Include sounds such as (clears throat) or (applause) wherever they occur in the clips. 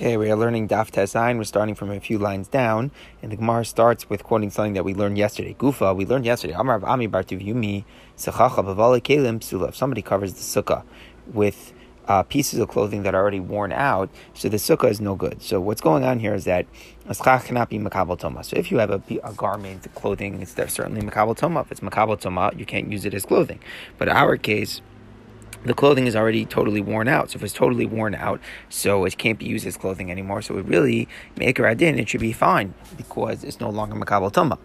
Okay, we are learning Daf Tezayin. We're starting from a few lines down, and the Gemara starts with quoting something that we learned yesterday. Gufa, we learned yesterday. Amar Ami Bartuv Yumi Sechacha Bavale Kelim Psula. If somebody covers the sukkah with uh, pieces of clothing that are already worn out, so the sukkah is no good. So what's going on here is that aschach cannot be makabel toma. So if you have a, a garment, clothing, it's certainly makabel toma. If it's makabel toma, you can't use it as clothing. But our case, the clothing is already totally worn out. So if it's totally worn out, so it can't be used as clothing anymore. So it really make a radin, it should be fine because it's no longer makabel tuma.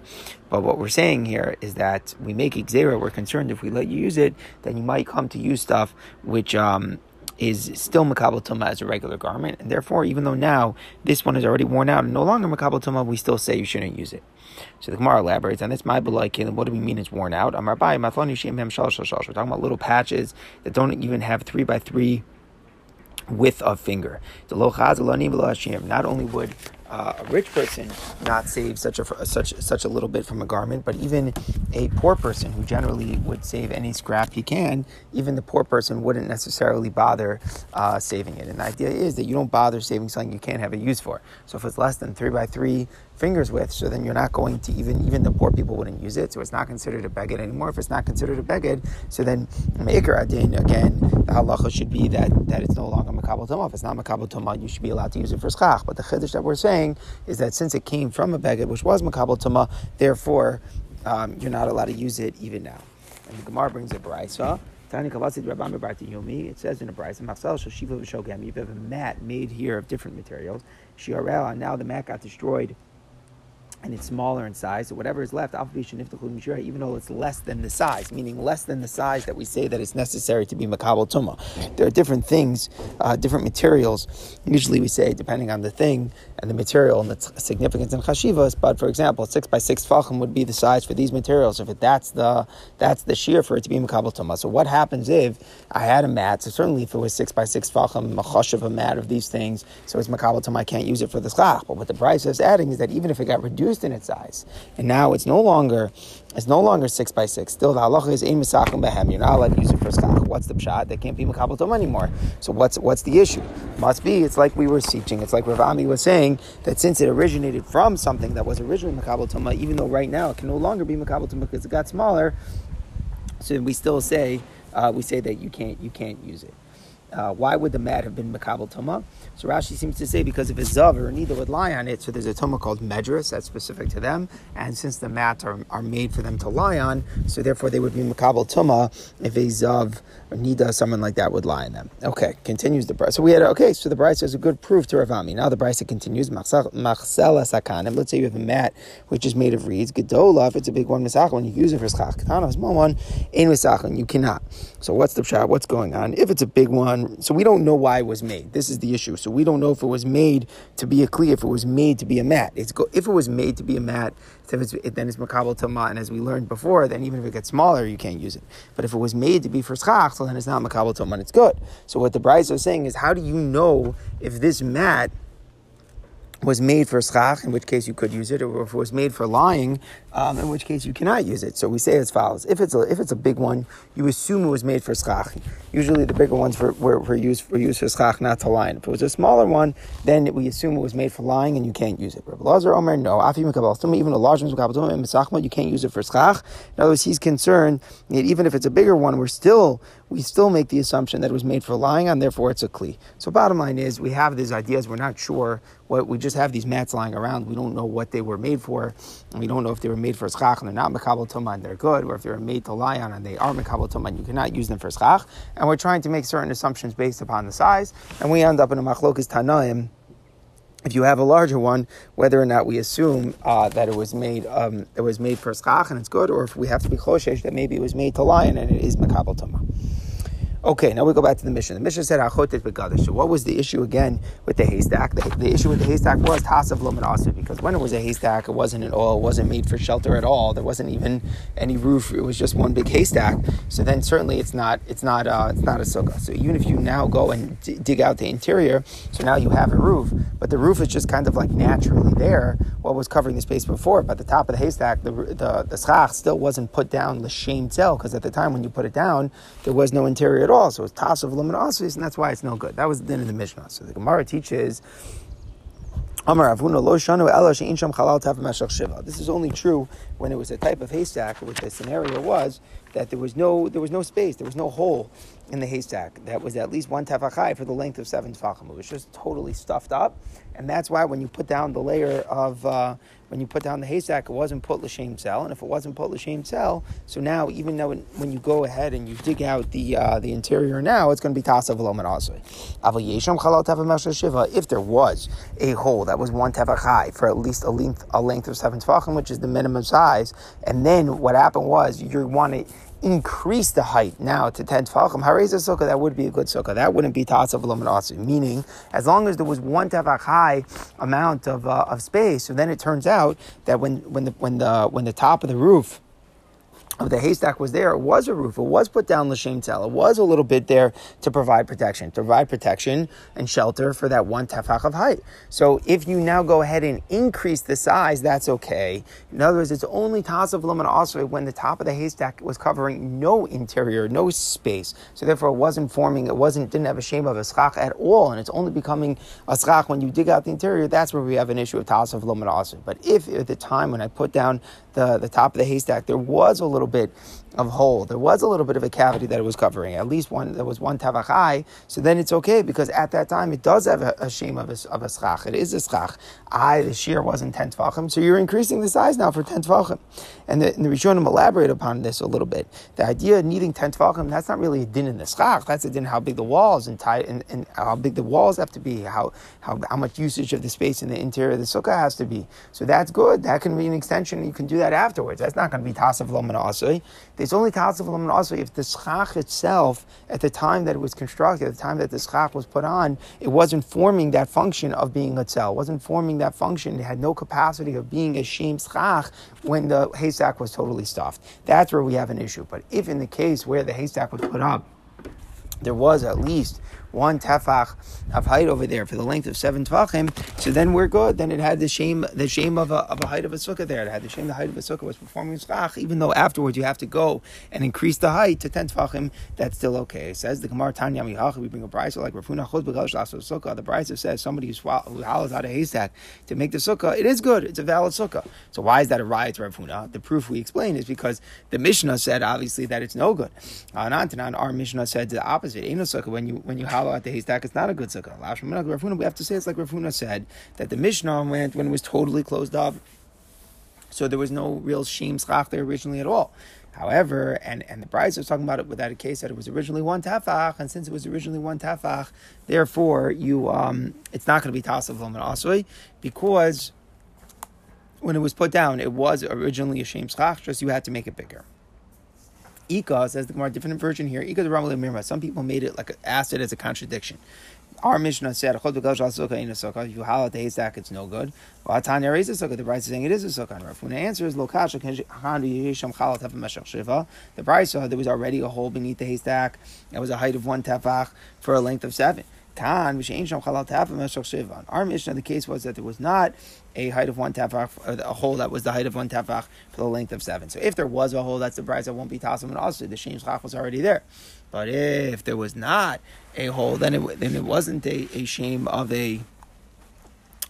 But what we're saying here is that we make xera. We're concerned if we let you use it, then you might come to use stuff which um, is still makabel tuma as a regular garment, and therefore, even though now this one is already worn out and no longer makabel tuma, we still say you shouldn't use it. So the Gemara elaborates on this. My Kalim, what do we mean it's worn out? We're talking about little patches that don't even have three by three width of finger. Not only would uh, a rich person not save such a such such a little bit from a garment, but even a poor person who generally would save any scrap he can, even the poor person wouldn't necessarily bother uh, saving it. And the idea is that you don't bother saving something you can't have a use for. So if it's less than three by three fingers with, so then you're not going to even even the poor people wouldn't use it. So it's not considered a beged anymore. If it's not considered a beged, so then maker adin again, the halacha should be that that it's no longer makabel toma. If it's not makabel toma, you should be allowed to use it for schach. But the chiddush that we're saying is that since it came from a beged, which was makabel toma, therefore um, you're not allowed to use it even now. And the Gemara brings a brisa. It says in a brisa, you have a mat made here of different materials. Shira now the mat got destroyed and it's smaller in size, so whatever is left, even though it's less than the size, meaning less than the size that we say that it's necessary to be makabel tuma. There are different things, uh, different materials. Usually we say, depending on the thing and the material and the significance in chashivas, but for example, six by six fachim would be the size for these materials. If it, that's the that's the shear for it to be makabel tuma. So what happens if I had a mat? So certainly if it was six by six fachim, a of a mat of these things, so it's makabel tuma, I can't use it for the schach. But what the price is adding is that even if it got reduced in its size, and now it's no longer it's no longer six by six. Still, the halacha is ein misachim behem. You're not allowed to use it for skach. What's the pshat? They can't be makabel tom anymore. So what's what's the issue? Must be. It's like we were teaching. It's like Rav Ami was saying that since it originated from something that was originally makabel toma, even though right now it can no longer be makabel toma because it got smaller, so we still say uh, we say that you can't you can't use it. Uh, why would the mat have been makabel Tuma? So Rashi seems to say because if a zav or nida would lie on it, so there's a Tuma called medras that's specific to them, and since the mats are, are made for them to lie on, so therefore they would be makabel Tuma if a zav nida, someone like that, would lie in them. Okay, continues the price. So we had okay, so the price is a good proof to Rav Ami. Now the price continues. Machsela sakanim. Let's say you have a mat which is made of reeds. Gedola, if it's a big one, misach when you use it for schach. Katana, small one, in misach, and you cannot. So what's the shot? What's going on? If it's a big one so we don't know why it was made. This is the issue. So we don't know if it was made to be a kli, if it was made to be a mat. It's go, if it was made to be a mat, then it's, then it's makabel tama. And as we learned before, then even if it gets smaller, you can't use it. But if it was made to be for schach, then it's not makabel tama and it's good. So what the Brisa is saying is, how do you know if this mat was made for schach, in which case you could use it, or if it was made for lying, um, in which case you cannot use it. So we say as follows: if it's a, if it's a big one, you assume it was made for schach. Usually the bigger ones were, were, used for use for schach, not to lie. If it was a smaller one, then we assume it was made for lying, and you can't use it. Rabbi Lazar Omer, no. Even a large one, you can't use it for schach. In other words, he's concerned that even if it's a bigger one, we're still we still make the assumption that it was made for lying on, therefore it's a kli. So bottom line is we have these ideas, we're not sure what we just have these mats lying around. We don't know what they were made for, and we don't know if they were made for schach and they're not makabel toma and they're good, or if they were made to lie on and they are makabel toma and you cannot use them for schach. And we're trying to make certain assumptions based upon the size, and we end up in a machlokas tanaim if you have a larger one, whether or not we assume uh, that it was made um, it was made for schach and it's good, or if we have to be choshesh that maybe it was made to lion and it is makabel toma. Okay, now we go back to the Mishnah. The Mishnah said achotet begadish. So what was the issue again with the haystack? The, the issue with the haystack was tasav lomanasa because when it was a haystack, it wasn't at all. It wasn't made for shelter at all. There wasn't even any roof. It was just one big haystack. So then certainly it's not it's not uh, it's not a sukkah. So even if you now go and d- dig out the interior, so now you have a roof, but the roof is just kind of like naturally there. What was covering the space before, but the top of the haystack, the the, the schach still wasn't put down the shame cell because at the time when you put it down, there was no interior at all all. So it's tas of lumen asis, and that's why it's no good. That was the din of the Mishnah. So the Gemara teaches. This is only true when it was a type of haystack, which the scenario was that there was no there was no space, there was no hole in the haystack that was at least one tefachai for the length of seven tefachim. It was just totally stuffed up, and that's why when you put down the layer of uh, when you put down the haystack, it wasn't put l'shem cell, and if it wasn't put l'shem cell, so now even though when you go ahead and you dig out the uh, the interior now, it's going to be tasav loman also. If there was a hole that was one tefach high for at least a length a length of seven tefachim, which is the minimum size, and then what happened was you want to increase the height now to 10 tefachim, hareza sukkah, that would be a good sukkah. That wouldn't be ta'asav asu. Meaning, as long as there was one tefach high amount of, uh, of space, so then it turns out that when, when, the, when, the, when the top of the roof of the haystack was there, it was a roof, it was put down l'shem tel, it was a little bit there to provide protection, to provide protection and shelter for that one tefach of height. So if you now go ahead and increase the size, that's okay. In other words, it's only tasav lumen also when the top of the haystack was covering no interior, no space. So therefore, it wasn't forming, it wasn't didn't have a shame of a schach at all, and it's only becoming a schach when you dig out the interior. That's where we have an issue of tasav lumen also. But if at the time when I put down the, the top of the haystack, there was a little bit of hole. There was a little bit of a cavity that it was covering. At least one, there was one tavachai. So then it's okay because at that time it does have a, a shame of a, of a schach. It is a schach. I, the shear wasn't 10 tvachim. So you're increasing the size now for 10 tvachim. And the, and the Rishonim elaborate upon this a little bit. The idea of needing 10 tvachim, that's not really a din in the schach. That's a din how big the walls and, tie, and, and how big the walls have to be, how, how, how much usage of the space in the interior of the sukkah has to be. So that's good. That can be an extension. You can do that afterwards. That's not going to be tasav lomana asui. It's only lomana asui if the schach itself, at the time that it was constructed, at the time that the schach was put on, it wasn't forming that function of being a. It wasn't forming that function. It had no capacity of being a shem schach when the haystack was totally stuffed. That's where we have an issue. But if in the case where the haystack was put up, there was at least one tefach of height over there for the length of seven tefachim, so then we're good. Then it had the shame, the shame of a, of a height of a sukkah there. It had the shame the height of a sukkah was performing schach, even though afterwards you have to go and increase the height to ten tefachim. That's still okay. It says the Gemara Tanya Mihacha. We bring a brisa like Rav Huna Chod Sukkah. The brisa says somebody who hollows out a haystack to make the sukkah. It is good. It's a valid sukkah. So why is that a riot to Rav Huna? The proof we explain is because the Mishnah said obviously that it's no good. Uh, our Mishnah said the opposite. Ain't no sukkah when you when you out the haystack. It's not a good sukkah. We have to say it's like Rav Huna said that the Mishnah went when it was totally closed up. So there was no real shim schach there originally at all. However, and, and the Brisa was talking about it without a case that it was originally one tafach, and since it was originally one tafach, therefore you um, it's not going to be tasav and asui because when it was put down, it was originally a shem schach, just you had to make it bigger. Ika says the more different version here. Ika the Ramal. Some people made it like asked it as a contradiction. Our Mishnah said, "If you howl at the haystack, it's no good." The Brisa is saying it is a sukkah. Rav Huna answers, "Lokasha The Brisa there was already a hole beneath the haystack. It was a height of one tefach for a length of seven. Kan Our Mishnah, the case was that there was not a height of one tefach, a hole that was the height of one tefach for the length of seven. So if there was a hole, that's the price that won't be tasim and also the shem schach was already there. But if there was not a hole, then it then it wasn't a, a shame of a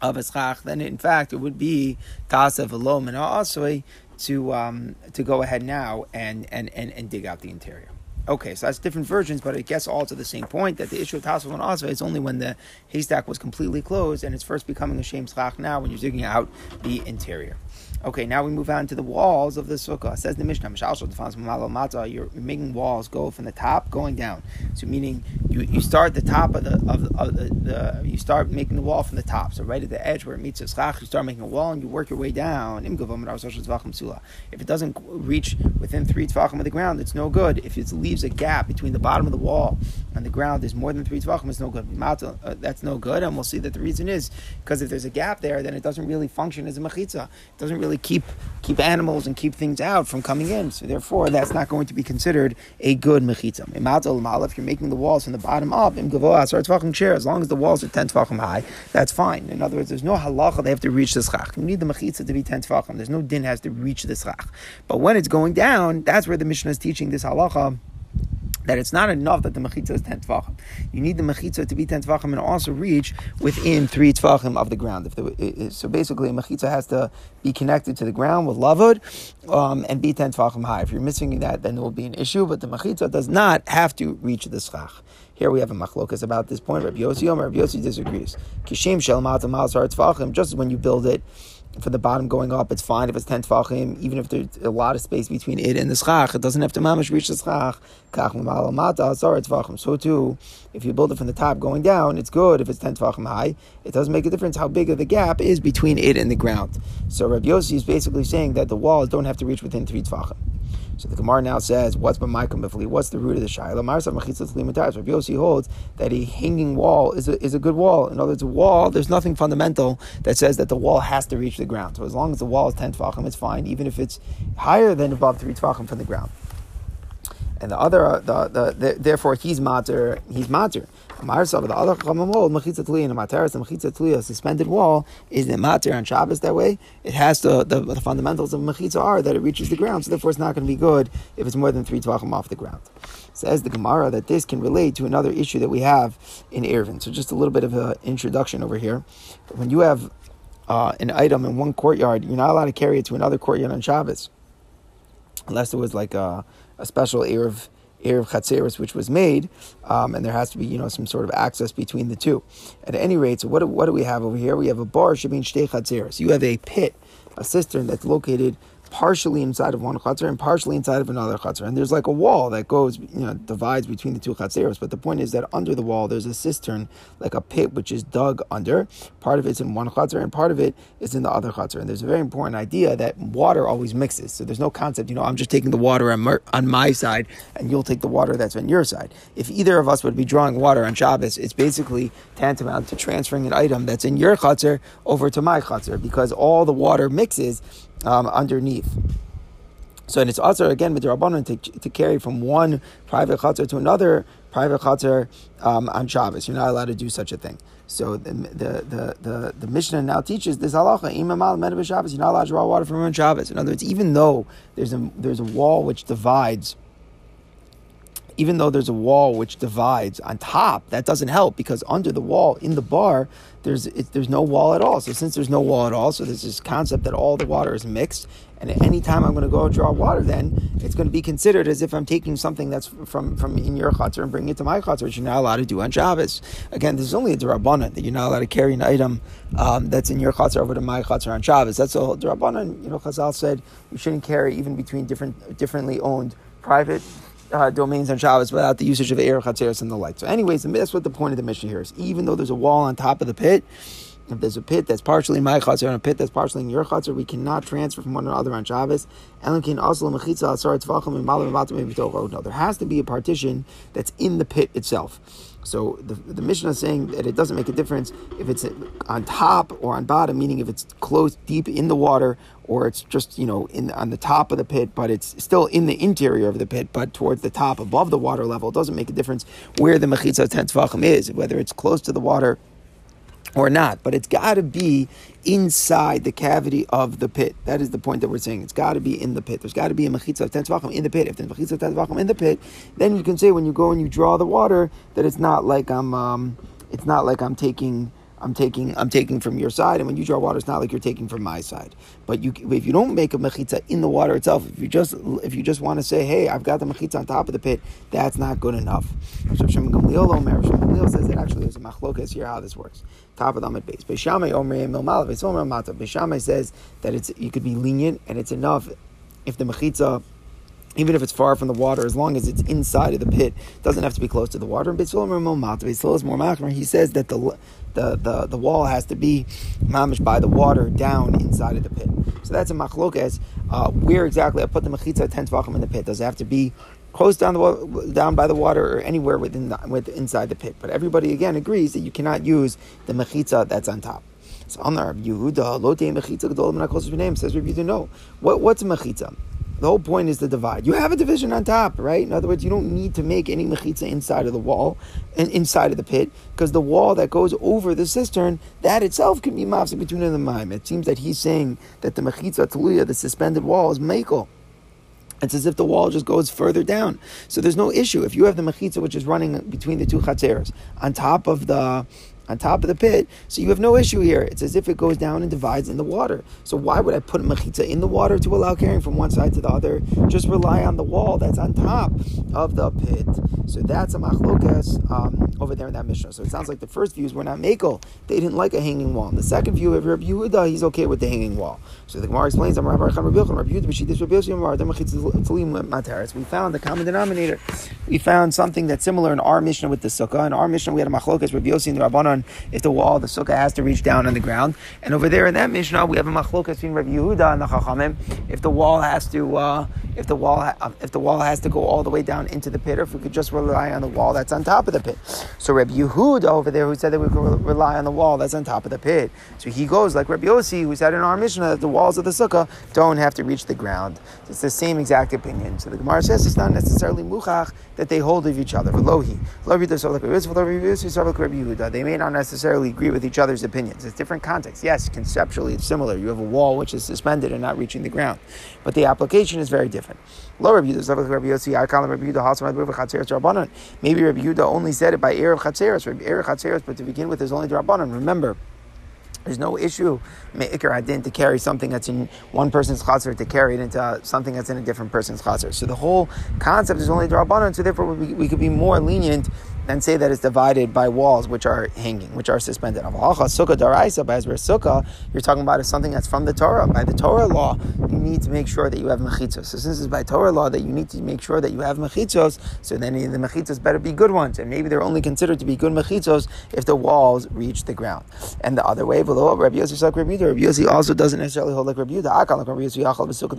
of a schach. Then in fact it would be tasav alom and also to um, to go ahead now and, and, and, and dig out the interior. Okay, so that's different versions, but it gets all to the same point that the issue of and Asva is only when the haystack was completely closed and it's first becoming a shame now when you're digging out the interior. Okay, now we move on to the walls of the sukkah. It says the Mishnah, you're making walls go from the top going down. So meaning you, you start the top of the of, the, of the, the, you start making the wall from the top. So right at the edge where it meets the schach, you start making a wall and you work your way down. If it doesn't reach within three tvachim of the ground, it's no good. If it leaves a gap between the bottom of the wall and the ground, there's more than three tvachim, it's no good. Uh, that's no good, and we'll see that the reason is because if there's a gap there, then it doesn't really function as a mechitza. It doesn't really keep keep animals and keep things out from coming in. So therefore, that's not going to be considered a good mechitza. If you're making the walls from the bottom up, as long as the walls are ten tefachim high, that's fine. In other words, there's no halacha they have to reach the schach. You need the mechitza to be ten tefachim. There's no din has to reach the schach. But when it's going down, that's where the Mishnah is teaching this halacha that it's not enough that the mechitza is 10 tvachim. You need the mechitza to be 10 tvachim and also reach within 3 tvachim of the ground. If the, so basically, a mechitza has to be connected to the ground with lavud um, and be 10 tvachim high. If you're missing that, then there will be an issue, but the mechitza does not have to reach the schach. Here we have a machlokas about this point. Rabbi Yossi, Rabbi Yossi disagrees. Kishem shel just when you build it, for the bottom going up, it's fine if it's 10 tfachim, even if there's a lot of space between it and the schach, it doesn't have to mamish reach the schach. So too, if you build it from the top going down, it's good if it's 10 tfachim high. It doesn't make a difference how big of the gap is between it and the ground. So Rabbi Yossi is basically saying that the walls don't have to reach within 3 tfachim. So the Gemara now says, what's? What's the root of the shaila? Marsa machitzat limatar. Rabbi Yossi holds that a hanging wall is a, is a good wall. In other words, a wall, there's nothing fundamental that says that the wall has to reach the ground. So as long as the wall is 10 tefachim, it's fine, even if it's higher than above 3 tefachim from the ground. And the other, the, the, the, therefore, he's matter, he's matter. The other Chachamim mechitza tli and materis, the mechitza tli, a suspended wall, is the mater on Shabbos that way. It has to, the, the fundamentals of mechitza are that it reaches the ground, so therefore it's not going to be good if it's more than three tvachim off the ground. Says the Gemara that this can relate to another issue that we have in Eruvin. So just a little bit of an introduction over here. When you have uh, an item in one courtyard, you're not allowed to carry it to another courtyard on Shabbos, unless it was like a, a special Erev Erev Chatzeris, which was made, um, and there has to be, you know, some sort of access between the two. At any rate, so what do, what do we have over here? We have a bar, Shabin Shtei Chatzeris. You have a pit, a cistern that's located partially inside of one chutzner and partially inside of another chutzner. And there's like a wall that goes, you know, divides between the two chutzneros. But the point is that under the wall, there's a cistern, like a pit, which is dug under. Part of it's in one chutzner and part of it is in the other chutzner. And there's a very important idea that water always mixes. So there's no concept, you know, I'm just taking the water on, on my side and you'll take the water that's on your side. If either of us would be drawing water on Shabbos, it's basically tantamount to transferring an item that's in your chutzner over to my chutzner because all the water mixes um, underneath. So and it's also again rabbanon to, to carry from one private chatzar to another private chatzar um, on Shabbos. You're not allowed to do such a thing. So the the the the, the Mishnah now teaches this halacha imam al Shabbos. You're not allowed to draw water from on Shabbos. In other words, even though there's a there's a wall which divides even though there's a wall which divides on top, that doesn't help because under the wall in the bar, there's it, there's no wall at all. So since there's no wall at all, so there's this concept that all the water is mixed, and any time I'm going to go draw water, then it's going to be considered as if I'm taking something that's from from in your chutzner and bringing it to my chutzner, which you're not allowed to do on Shabbos. Again, this is only a derabbanan that you're not allowed to carry an item um, that's in your chutzner over to my chutzner on Shabbos. That's a derabbanan. You know, Chazal said you shouldn't carry even between different differently owned private uh, domains on Shabbos without the usage of air, chatzeres, and the light. So, anyways, that's what the point of the Mishnah here is. Even though there's a wall on top of the pit, if there's a pit that's partially in my chatzar and a pit that's partially in your chatzar, we cannot transfer from one another on Shabbos. No, there has to be a partition that's in the pit itself. So the, the Mishnah is saying that it doesn't make a difference if it's on top or on bottom, meaning if it's close deep in the water or it's just you know in on the top of the pit, but it's still in the interior of the pit, but towards the top above the water level. It doesn't make a difference where the mechitza ten is, whether it's close to the water or not, but it's got to be inside the cavity of the pit. That is the point that we're saying. It's got to be in the pit. There's got to be a mechitza of ten in the pit. If there's mechitza of ten in the pit, then you can say when you go and you draw the water that it's not like I'm, um, it's not like I'm taking I'm taking I'm taking from your side, and when you draw water, it's not like you're taking from my side. But you, if you don't make a mechitza in the water itself, if you just if you just want to say, hey, I've got the mechitza on top of the pit, that's not good enough. Rav Shem Gamliel says that actually there's a machlokas here how this works. Top of the Amid base. Beishamay Omer Milmal, Beisomer Mata. Beishamay says that it's you could be lenient and it's enough if the mechitza even if it's far from the water, as long as it's inside of the pit, doesn't have to be close to the water. And is more machmer. He says that the, the, the, the wall has to be mamish by the water down inside of the pit. So that's a machlokas. Uh, where exactly I put the mechitza ten tvachim in the pit? Does it have to be close down the down by the water or anywhere within the, with inside the pit? But everybody again agrees that you cannot use the mechitza that's on top. So on the Yehuda, lote mechitza gedolim says Rabbi Yehuda, no. What, what's a mechitza? The whole point is to divide. You have a division on top, right? In other words, you don't need to make any mechitza inside of the wall and inside of the pit, because the wall that goes over the cistern, that itself can be mafsik between the maim. It seems that he's saying that the mechitza taluya, the suspended wall, is mekel. it's as if the wall just goes further down. So there's no issue. If you have the mechitza which is running between the two chatzeros on top of the on top of the pit, so you have no issue here. It's as if it goes down and divides in the water. So why would I put a mechitza in the water to allow carrying from one side to the other? Just rely on the wall that's on top of the pit. So that's a machlokas um, over there in that Mishnah. So it sounds like the first views were not makel. They didn't like a hanging wall. And the second view of Rabbi Yehuda, he's okay with the hanging wall. So the Gemara explains, we found the common denominator. We found something that's similar in our Mishnah with the Sukkah. In our Mishnah, we had a machlokas, Rabbi Yossi and the Rabbanon if the wall, the sukkah has to reach down on the ground. And over there in that Mishnah, we have a machlokas between Rabbi Yehuda and the Chachamim. If the wall has to, uh, if the wall, ha- um, if the wall has to go all the way down into the pit, or if we could just rely on the wall that's on top of the pit. So Rabbi Yehuda over there, who said that we could re- rely on the wall that's on top of the pit. So he goes like Rabbi Yossi, who said in our Mishnah that the walls of the sukkah don't have to reach the ground. It's the same exact opinion. So the Gemara says it's not necessarily muchach that they hold of each other. They may not necessarily agree with each other's opinions. It's different context. Yes, conceptually it's similar. You have a wall which is suspended and not reaching the ground, but the application is very different. Maybe Rabbi Yehuda only said it by Erev Chatzeros, Erev Chatzeros, but to begin with is only Rabbanon. Remember, there's no issue, me'ikr hadin, to carry something that's in one person's chaser to carry it into something that's in a different person's chaser. So the whole concept is only drabanan, so therefore we, we could be more lenient and say that it's divided by walls which are hanging, which are suspended. Sukkah daraisa, by sukkah, you're talking about is something that's from the Torah. By the Torah law, you need to make sure that you have mechitzos. So since it's by Torah law that you need to make sure that you have mechitzos, so then the mechitzos better be good ones, and maybe they're only considered to be good mechitzos if the walls reach the ground. And the other way, below Rabbi Yossi like Rabbi Yehuda. Rabbi Yossi also doesn't necessarily hold like Rabbi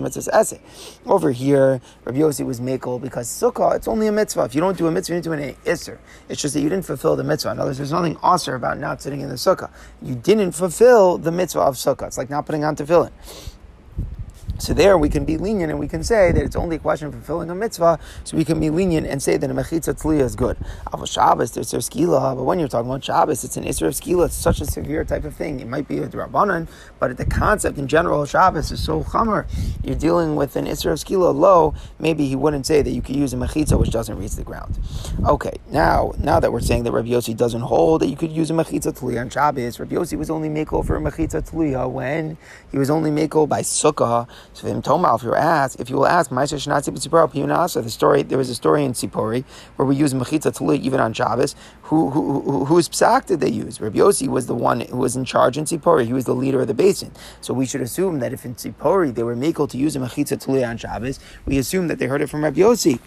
mitzvahs Over here, Rabbi Yossi was makel because sukkah it's only a mitzvah. If you don't do a mitzvah, you do an isser. It's just that you didn't fulfill the mitzvah. In other words, there's nothing awesome about not sitting in the sukkah. You didn't fulfill the mitzvah of sukkah. It's like not putting on tefillin. So there we can be lenient and we can say that it's only a question of fulfilling a mitzvah. So we can be lenient and say that a mechitza tzliya is good. Avos Shabbos, there's a skila, but when you're talking about Shabbos, it's an isra of skila. It's such a severe type of thing. It might be a drabanan, but the concept in general, Shabbos is so chamer. You're dealing with an isra of skila low. Maybe he wouldn't say that you could use a mechitza which doesn't reach the ground. Okay, now now that we're saying that Rabbi Yossi doesn't hold that you could use a mechitza tzliya on Shabbos, Rabbi Yossi was only mako for a mechitza tzliya when he was only mako by sukkah. So if you ask, if you will ask, the story there was a story in Tzipori where we use mechitza tuli even on Shabbos. Who, who, who, whose psak did they use? Rabbi Yossi was the one who was in charge in Tzipori. He was the leader of the basin. So we should assume that if in Tzipori they were makel to use a mechitza tuli on Shabbos, we assume that they heard it from Rabbi Yossi.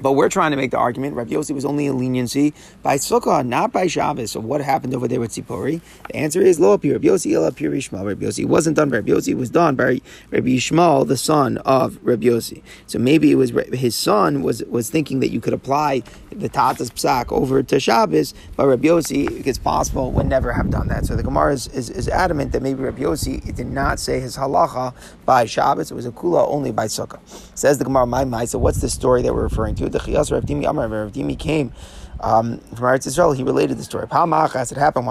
But we're trying to make the argument Rabbi Yossi was only a leniency by Sukkah, not by Shabbos. So what happened over there with Tzipori? The answer is Lo Rabbi Yossi El Apir Yishmael. Rabbi Yossi wasn't done by Rabbi Yossi, it was done by Rabbi Yishmael, the son of Rabbi Yossi. So maybe it was his son was, was thinking that you could apply the Tata's Psak over to Shabbos, but Rabbi Yossi, it's possible, would never have done that. So the Gemara is, is, is adamant that maybe Rabbi Yossi did not say his halacha by Shabbos, it was a kula only by Sukkah. Says the Gemara, my, my, so what's the story that we're referring to? Rav Dimi came um, from Eretz Israel, he related the story. As it happened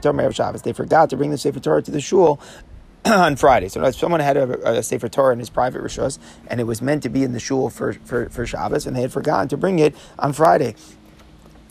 Torah Shabbos, they forgot to bring the Sefer Torah to the shul (clears throat) on Friday. So someone had a, a Sefer Torah in his private rishos, and it was meant to be in the shul for, for, for Shabbos, and they had forgotten to bring it on Friday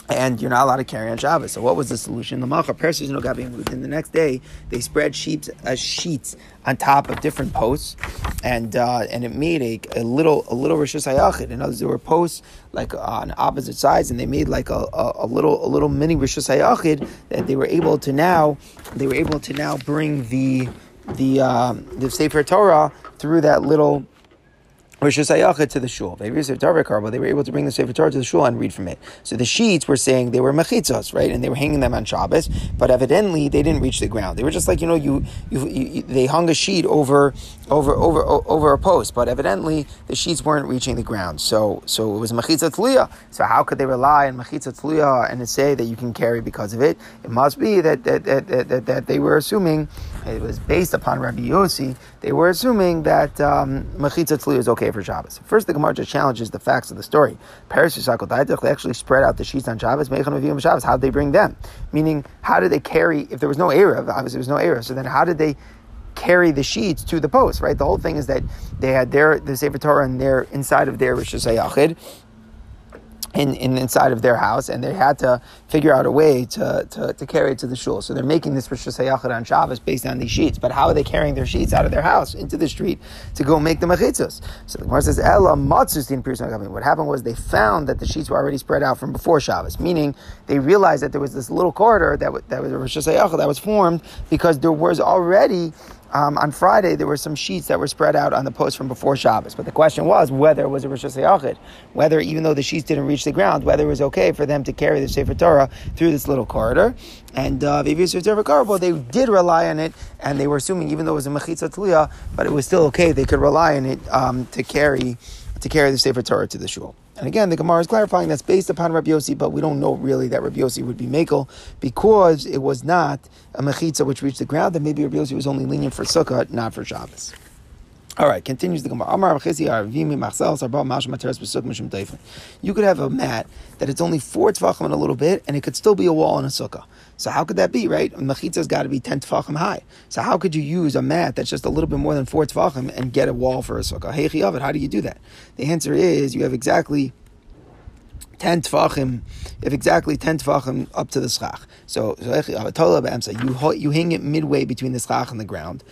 and you're not allowed to carry on Shabbos. So what was the solution? The Malcha Persis no Within the next day, they spread sheets, uh, sheets on top of different posts, and uh, and it made a, a little a little rishus hayachid. In other words, there were posts like on opposite sides, and they made like a, a, a little a little mini rishus hayachid that they were able to now they were able to now bring the the um, the Sefer Torah through that little rishus hayachid to the shul. They were able to bring the Sefer Torah to the shul and read from it. So the sheets were saying they were mechitzos, right? And they were hanging them on Shabbos, but evidently they didn't reach the ground. They were just like, you know, you, you, you they hung a sheet over, over, over, over a post, but evidently the sheets weren't reaching the ground. So, so it was mechitzah tliya. So how could they rely on mechitzah tliya and say that you can carry because of it? It must be that, that, that, that, that they were assuming it was based upon Rabbi Yossi. They were assuming that um, mechitza is okay for Shabbos. First, the Gemara just challenges the facts of the story. Paris they actually spread out the sheets on Shabbos. Shabbos. How did they bring them? Meaning, how did they carry? If there was no erev, obviously there was no erev. So then, how did they? carry the sheets to the post, right? The whole thing is that they had their the Sefer Torah and their inside of their rishus hayachid in, in inside of their house, and they had to figure out a way to, to, to carry it to the shul. So they're making this rishus hayachid on Shabbos based on these sheets. But how are they carrying their sheets out of their house into the street to go make the mechitzos? So the Gemara says, "Ella matzusin What happened was they found that the sheets were already spread out from before Shabbos, meaning they realized that there was this little corridor that, that was Rosh that was formed because there was already um, on Friday, there were some sheets that were spread out on the post from before Shabbos. But the question was whether it was a rishus hayachid, whether even though the sheets didn't reach the ground, whether it was okay for them to carry the Sefer Torah through this little corridor. And uh, they did rely on it, and they were assuming even though it was a mechitza tliya, but it was still okay. They could rely on it um, to carry to carry the Sefer Torah to the shul. And again, the Gemara is clarifying that's based upon Rabbi Yossi, but we don't know really that Rabbi Yossi would be Makel because it was not a mechitza which reached the ground, and maybe Rabbi Yossi was only lenient for Sukkot, not for Shabbos. All right, continues the Gemara. You could have a mat that it's only four tefachim and a little bit, and it could still be a wall in a sukkah. So how could that be, right? Mechitza's got to be ten tefachim high. So how could you use a mat that's just a little bit more than four tefachim and get a wall for a sukkah? Hey, how do you do that? The answer is you have exactly 10 tefachim, if exactly 10 tefachim up to the schach. So, you, you hang it midway between the schach and the ground.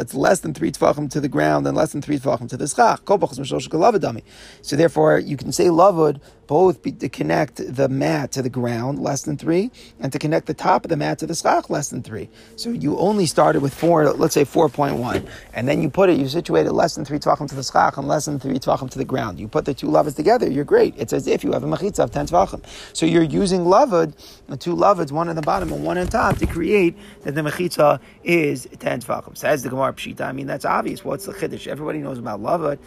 It's less than 3 tefachim to the ground and less than 3 tefachim to the schach. So therefore, you can say lavud both be, to connect the mat to the ground, less than 3, and to connect the top of the mat to the schach, less than 3. So you only started with 4, let's say 4.1, and then you put it, you situate it less than 3 tefachim to the schach and less than 3 tefachim to the ground. You put the two lavas together, you're great. It's as if you have a machitza of 10 tvachim. So you're using lavud, the two lavuds, one on the bottom and one on top, to create that the machitza is 10 tvachim. Says the Gemara Pshita. I mean, that's obvious. What's the chiddush? Everybody knows about lavud.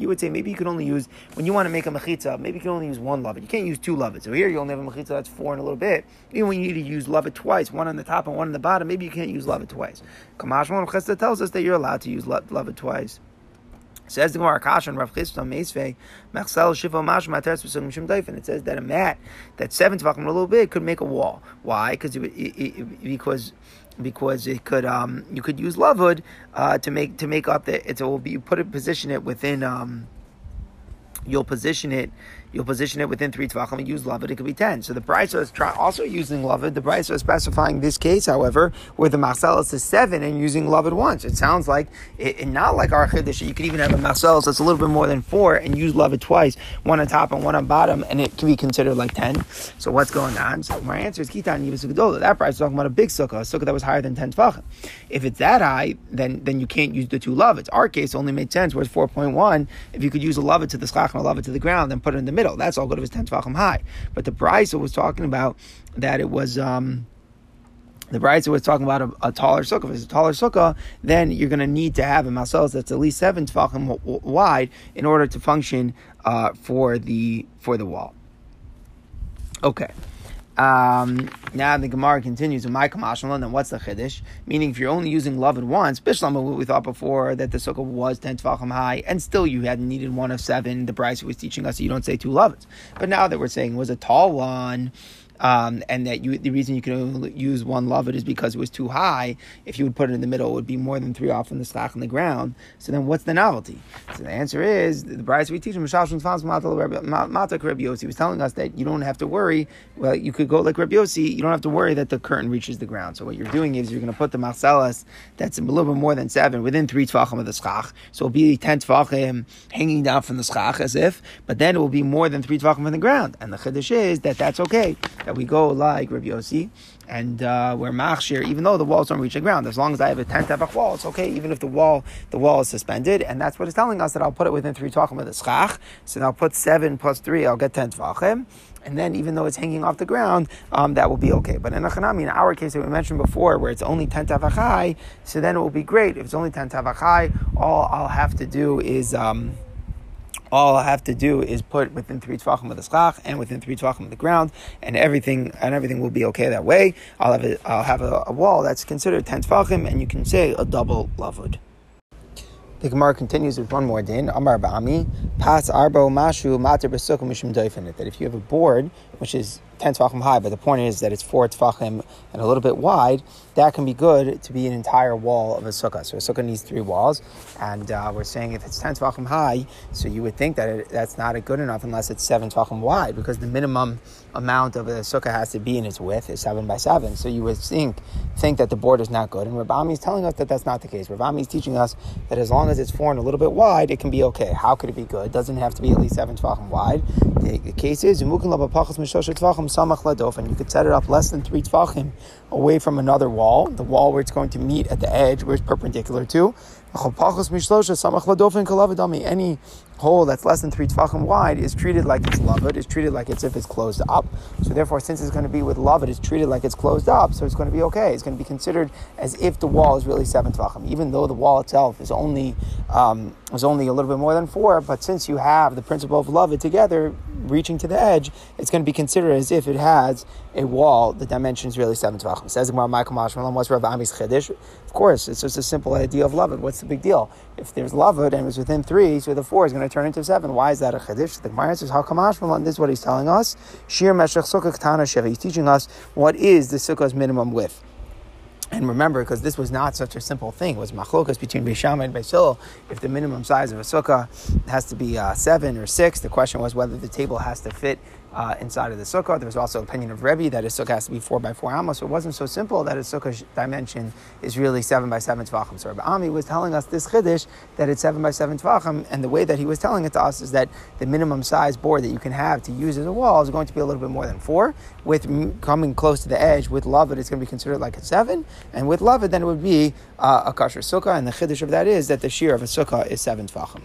You would say maybe you could only use, when you want to make a machitza, maybe you can only use one lavud. You can't use two lavuds. So here you only have a machitza that's four and a little bit. Even when you need to use lavud twice, one on the top and one on the bottom, maybe you can't use lavud twice. Kamash Chesed tells us that you're allowed to use lavud twice. Says the Gemara Kashan Rav Chisda Meisvei Mechsel Shiva Mash Materes Pesugim Shem It says that a mat that's seven tefachim a little bit could make a wall. Why? Because it, because because it could um, you could use lavud uh, to make to make up the it will be you put it position it within um, you'll position it you'll position it within three tvachim and use lavid, it it could be ten. So the Brisa is try, also using lavid. The Brisa is specifying this case, however, where the Marcellus is seven and using lavid once. It sounds like, it, not like our Chiddush, you could even have a Marcellus that's a little bit more than four and use lavid twice, one on top and one on bottom, and it can be considered like ten. So what's going on? So my answer is Kitan Yivas That Brisa is talking about a big sukkah, a sukkah that was higher than ten tvachim. If it's that high, then then you can't use the two lavids. Our case only made sense, whereas 4.1, if you could use a lavid to the schach and a lavid to the ground, then put it in the middle. That's all good if it's ten tvachim high. But the Brisa was talking about that it was. Um, the Brisa was talking about a, a, taller sukkah. If it's a taller sukkah, then you're going to need to have a maseles that's at least seven tefachim wide in order to function uh, for the for the wall. Okay. Um, now the Gemara continues my Kamashmalan, then what's the Chiddush? Meaning, if you're only using love at once, Bishlam, what we thought before that the sukkah was 10 Tvachim high, and still you hadn't needed one of seven, the Brisa was teaching us you don't say two lovets. But now that we're saying was a tall one, um, and that you, the reason you can only use one lavit is because it was too high. If you would put it in the middle, it would be more than three off from the stock on the ground. So then, what's the novelty? So the answer is the Brisa we teach him. Mata Rabbi Yossi was telling us that you don't have to worry. Well, you could go like Rabbi Yossi. You don't have to worry that the curtain reaches the ground. So what you're doing is you're going to put the Marcellus that's a little bit more than seven within three tefachim of the schach. So it'll be ten tefachim hanging down from the schach as if, but then it will be more than three tefachim from the ground. And the chiddush is that that's okay that we go like Rabbi Yossi, and uh, we're machshir, even though the walls don't reach the ground. As long as I have a ten tefach wall, it's okay, even if the wall the wall is suspended. And that's what it's telling us that I'll put it within three tefachim of the schach. So I'll put seven plus three, I'll get ten tefachim. And then, even though it's hanging off the ground, um, that will be okay. But in Achanami, in our case that we mentioned before, where it's only 10 tavachai, so then it will be great. If it's only 10 tavachai, all I'll have to do is. Um, all I have to do is put within three tvachim of the schach and within three tvachim of the ground, and everything and everything will be okay that way. I'll have a, I'll have a, a wall that's considered ten tvachim, and you can say a double lavud. The Gemara continues with one more din. Amar Ba'ami, Pas Arbo Mashu Mater Besukum Mishum That if you have a board which is ten tefachim high, but the point is that it's four tefachim and a little bit wide. That can be good to be an entire wall of a sukkah. So a sukkah needs three walls, and uh, we're saying if it's ten tefachim high, so you would think that it, that's not good enough unless it's seven tefachim wide, because the minimum amount of a sukkah has to be in its width is seven by seven. So you would think think that the board is not good, and Rav Ami is telling us that that's not the case. Rav Ami is teaching us that as long as it's four and a little bit wide, it can be okay. How could it be good? It doesn't have to be at least seven tefachim wide. The, the case is and you could set it up less than three tefachim away from another wall, the wall where it's going to meet at the edge, where it's perpendicular to. Any hole that's less than three tefachim wide is treated like it's lavud, is treated like it's if it's closed up. So therefore, since it's going to be with lavud, it's treated like it's closed up, so it's going to be okay. It's going to be considered as if the wall is really seven tefachim, even though the wall itself is only um, is only a little bit more than four. But since you have the principle of lavud together, reaching to the edge, it's going to be considered as if it has a wall. The dimension is really seven tvachim. Says Michael Mashmalam, what's Rav Ami's chiddush? Of course, it's just a simple idea of lavud. What's the big deal? If there's lavud and it's within three, so the four is going to turn into seven. Why is that a chiddush? The Gemara says, "How come Mashmalam?" This is what he's telling us. Shir meshach sukkah ktana He's teaching us what is the sukkah's minimum width. And remember, because this was not such a simple thing, it was machlokas between Beisham and Beisil. If the minimum size of a sukkah has to be uh, seven or six, the question was whether the table has to fit uh, inside of the sukkah. There was also opinion of Rebbe that a sukkah has to be four by four amos. So it wasn't so simple that a sukkah dimension is really seven by seven tvachim. So Rabbi Ami was telling us this chiddush that it's seven by seven tvachim, and the way that he was telling it to us is that the minimum size board that you can have to use as a wall is going to be a little bit more than four. With coming close to the edge, with love it's going to be considered like a seven, and with love then it would be uh, a kosher sukkah. And the chiddush of that is that the shear of a sukkah is seven tvachim.